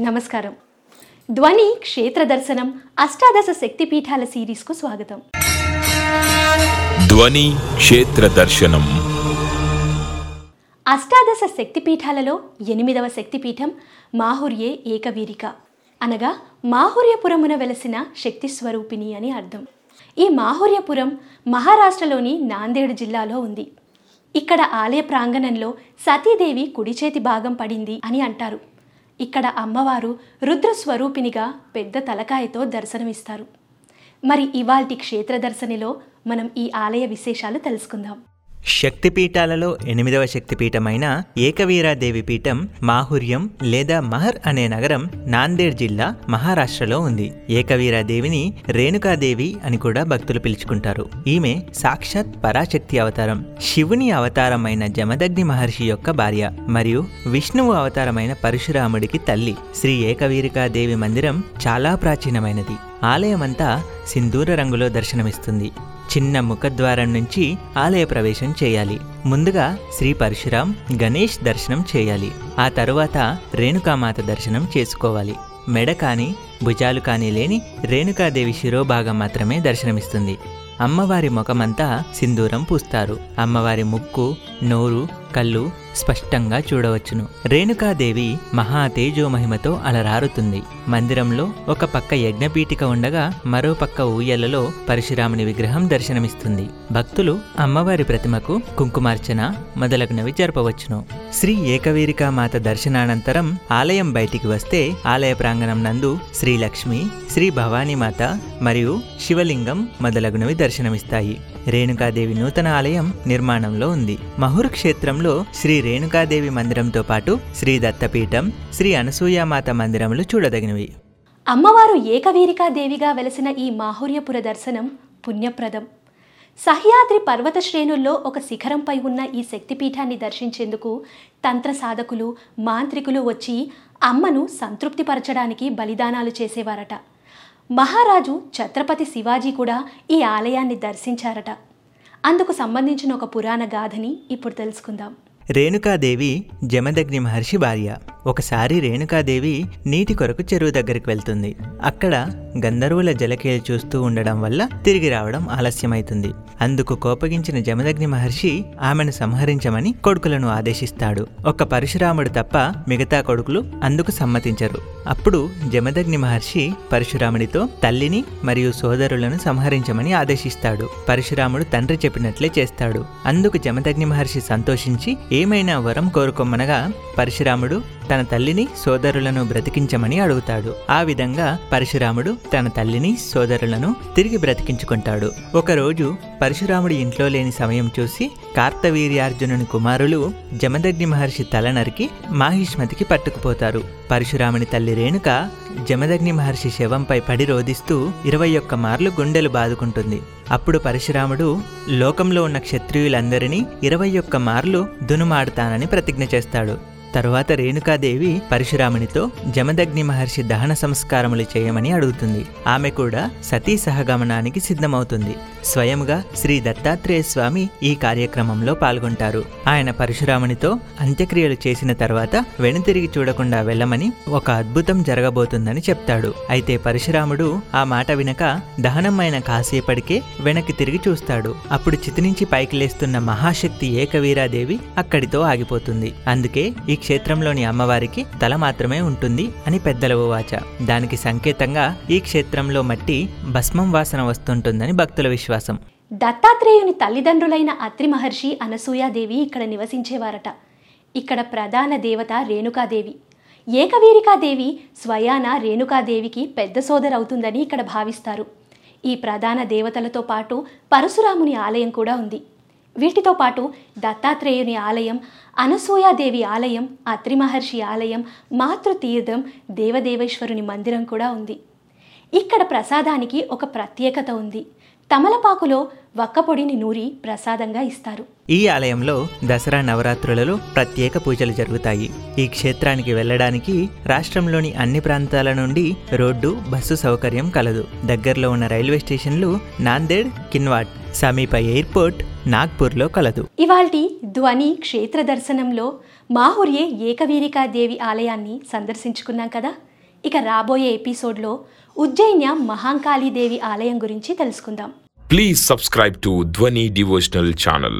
నమస్కారం. ధ్వని క్షేత్ర దర్శనం అష్టాదశ శక్తిపీఠాల సిరీస్కు స్వాగతం. ధ్వని క్షేత్ర దర్శనం. అష్టాదశ శక్తిపీఠాలలో ఎనిమిదవ శక్తిపీఠం మాహుర్యే ఏకవీరిక. అనగా మాహుర్యపురమున వెలసిన శక్తి స్వరూపిణి అని అర్థం. ఈ మాహుర్యపురం మహారాష్ట్రలోని నాందేడ్ జిల్లాలో ఉంది. ఇక్కడ ఆలయ ప్రాంగణంలో సతీదేవి కుడి చేతి భాగం పడింది అని అంటారు. ఇక్కడ అమ్మవారు రుద్ర స్వరూపినిగా పెద్ద తలకాయతో దర్శనమిస్తారు. మరి ఇవాల్టి క్షేత్ర దర్శనిలో మనం ఈ ఆలయ విశేషాలు తెలుసుకుందాం. శక్తిపీఠాలలో ఎనిమిదవ శక్తిపీఠమైన ఏకవీరాదేవి పీఠం మాహుర్యం లేదా మహర్ అనే నగరం నాందేడ్ జిల్లా మహారాష్ట్రలో ఉంది. ఏకవీరాదేవిని రేణుకాదేవి అని కూడా భక్తులు పిలుచుకుంటారు. ఈమె సాక్షాత్ పరాశక్తి అవతారం శివుని అవతారమైన జమదగ్ని మహర్షి యొక్క భార్య మరియు విష్ణువు అవతారమైన పరశురాముడికి తల్లి. శ్రీ ఏకవీరికాదేవి మందిరం చాలా ప్రాచీనమైనది. ఆలయమంతా సింధూర రంగులో దర్శనమిస్తుంది. చిన్న ముఖద్వారం నుంచి ఆలయ ప్రవేశం చేయాలి. ముందుగా శ్రీ పరశురాం గణేష్ దర్శనం చేయాలి. ఆ తరువాత రేణుకామాత దర్శనం చేసుకోవాలి. మెడ కానీ భుజాలు కానీ లేని రేణుకాదేవి శిరోభాగం మాత్రమే దర్శనమిస్తుంది. అమ్మవారి ముఖమంతా సింధూరం పూస్తారు. అమ్మవారి ముక్కు నోరు కళ్ళు స్పష్టంగా చూడవచ్చును. రేణుకాదేవి మహా తేజోమహిమతో అలరారుతుంది. మందిరంలో ఒక పక్క యజ్ఞపీఠిక ఉండగా మరో పక్క ఊయలలో పరశురాముని విగ్రహం దర్శనమిస్తుంది. భక్తులు అమ్మవారి ప్రతిమకు కుంకుమార్చన మొదలగునవి జరపవచ్చును. శ్రీ ఏకవీరికా మాత దర్శనానంతరం ఆలయం బయటికి వస్తే ఆలయ ప్రాంగణం నందు శ్రీ లక్ష్మి శ్రీ భవానీమాత మరియు శివలింగం మొదలగునవి దర్శనమిస్తాయి. రేణుకాదేవి నూతన ఆలయం నిర్మాణంలో ఉంది. మహుర్ క్షేత్రంలో శ్రీ రేణుకాదేవి మందిరంతో పాటు శ్రీ దత్తపీఠం శ్రీ అనసూయామాత మందిరములు చూడదగినవి. అమ్మవారు ఏకవీరికా దేవిగా వెలసిన ఈ మాహుర్యపుర దర్శనం పుణ్యప్రదం. సహ్యాద్రి పర్వత శ్రేణుల్లో ఒక శిఖరంపై ఉన్న ఈ శక్తిపీఠాన్ని దర్శించేందుకు తంత్ర సాధకులు మాంత్రికులు వచ్చి అమ్మను సంతృప్తిపరచడానికి బలిదానాలు చేసేవారట. మహారాజు ఛత్రపతి శివాజీ కూడా ఈ ఆలయాన్ని దర్శించారట. అందుకు సంబంధించిన ఒక పురాణ గాథని ఇప్పుడు తెలుసుకుందాం. రేణుకాదేవి జమదగ్ని మహర్షి భార్య. ఒకసారి రేణుకాదేవి నీటి కొరకు చెరువు దగ్గరికి వెళ్తుంది. అక్కడ గంధర్వుల జలకేలు చూస్తూ ఉండడం వల్ల తిరిగి రావడం ఆలస్యమైతుంది. అందుకు కోపగించిన జమదగ్ని మహర్షి ఆమెను సంహరించమని కొడుకులను ఆదేశిస్తాడు. ఒక్క పరశురాముడు తప్ప మిగతా కొడుకులు అందుకు సమ్మతించరు. అప్పుడు జమదగ్ని మహర్షి పరశురాముడితో తల్లిని మరియు సోదరులను సంహరించమని ఆదేశిస్తాడు. పరశురాముడు తండ్రి చెప్పినట్లే చేస్తాడు. అందుకు జమదగ్ని మహర్షి సంతోషించి ఏమైనా వరం కోరుకోమనగా పరశురాముడు తన తల్లిని సోదరులను బ్రతికించమని అడుగుతాడు. ఆ విధంగా పరశురాముడు తన తల్లిని సోదరులను తిరిగి బ్రతికించుకుంటాడు. ఒకరోజు పరశురాముడి ఇంట్లో లేని సమయం చూసి కార్తవీర్యార్జునుని కుమారులు జమదగ్ని మహర్షి తల నరికి మాహిష్మతికి పట్టుకుపోతారు. పరశురాముని తల్లి రేణుక జమదగ్ని మహర్షి శవంపై పడి రోధిస్తూ ఇరవై ఒక్క మార్లు గుండెలు బాదుకుంటుంది. అప్పుడు పరశురాముడు లోకంలో ఉన్న క్షత్రియులందరినీ ఇరవై ఒక్క మార్లు దునుమాడుతానని ప్రతిజ్ఞ చేస్తాడు. తరువాత రేణుకాదేవి పరశురామునితో జమదగ్ని మహర్షి దహన సంస్కారములు చేయమని అడుగుతుంది. ఆమె కూడా సతీ సహగమనానికి సిద్ధమవుతుంది. స్వయంగా శ్రీ దత్తాత్రేయ స్వామి ఈ కార్యక్రమంలో పాల్గొంటారు. ఆయన పరశురామునితో అంత్యక్రియలు చేసిన తర్వాత వెనుతిరిగి చూడకుండా వెళ్ళమని ఒక అద్భుతం జరగబోతుందని చెప్తాడు. అయితే పరశురాముడు ఆ మాట వినక దహనమైన కాసేపటికే వెనక్కి తిరిగి చూస్తాడు. అప్పుడు చితి నుంచి పైకి లేస్తున్న మహాశక్తి ఏకవీరాదేవి అక్కడితో ఆగిపోతుంది. అందుకే ఈ క్షేత్రంలోని అమ్మవారికి తల మాత్రమే ఉంటుంది అని పెద్దల వాచ. దానికి సంకేతంగా ఈ క్షేత్రంలో మట్టి భస్మం వాసన వస్తుంటుందని భక్తుల విశ్వాసం. దత్తాత్రేయుని తల్లిదండ్రులైన అత్రి మహర్షి అనసూయాదేవి ఇక్కడ నివసించేవారట. ఇక్కడ ప్రధాన దేవత రేణుకాదేవి. ఏకవీరికాదేవి స్వయాన రేణుకాదేవికి పెద్ద సోదరవుతుందని ఇక్కడ భావిస్తారు. ఈ ప్రధాన దేవతలతో పాటు పరశురాముని ఆలయం కూడా ఉంది. వీటితో పాటు దత్తాత్రేయుని ఆలయం అనసూయాదేవి ఆలయం అత్రి మహర్షి ఆలయం మాతృతీర్థం దేవదేవేశ్వరుని మందిరం కూడా ఉంది. ఇక్కడ ప్రసాదానికి ఒక ప్రత్యేకత ఉంది. తమలపాకులో వక్కపొడిని నూరి ప్రసాదంగా ఇస్తారు. ఈ ఆలయంలో దసరా నవరాత్రులలో ప్రత్యేక పూజలు జరుగుతాయి. ఈ క్షేత్రానికి వెళ్ళడానికి రాష్ట్రంలోని అన్ని ప్రాంతాల నుండి రోడ్డు బస్సు సౌకర్యం కలదు. దగ్గరలో ఉన్న రైల్వే స్టేషన్లు నాందేడ్ కిన్వాట్ సమీప ఎయిర్పోర్ట్ నాగ్పూర్లో కలదు. ఇవాల్టి ధ్వని క్షేత్ర దర్శనంలో మాహుర్యే ఏకవీరికా దేవి ఆలయాన్ని సందర్శించుకున్నాం కదా? ఇక రాబోయే ఎపిసోడ్లో ఉజ్జయిన్య మహాంకాళీ దేవి ఆలయం గురించి తెలుసుకుందాం. Please subscribe to Dhwani Devotional channel.